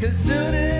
Cause soon as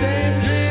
Same dream.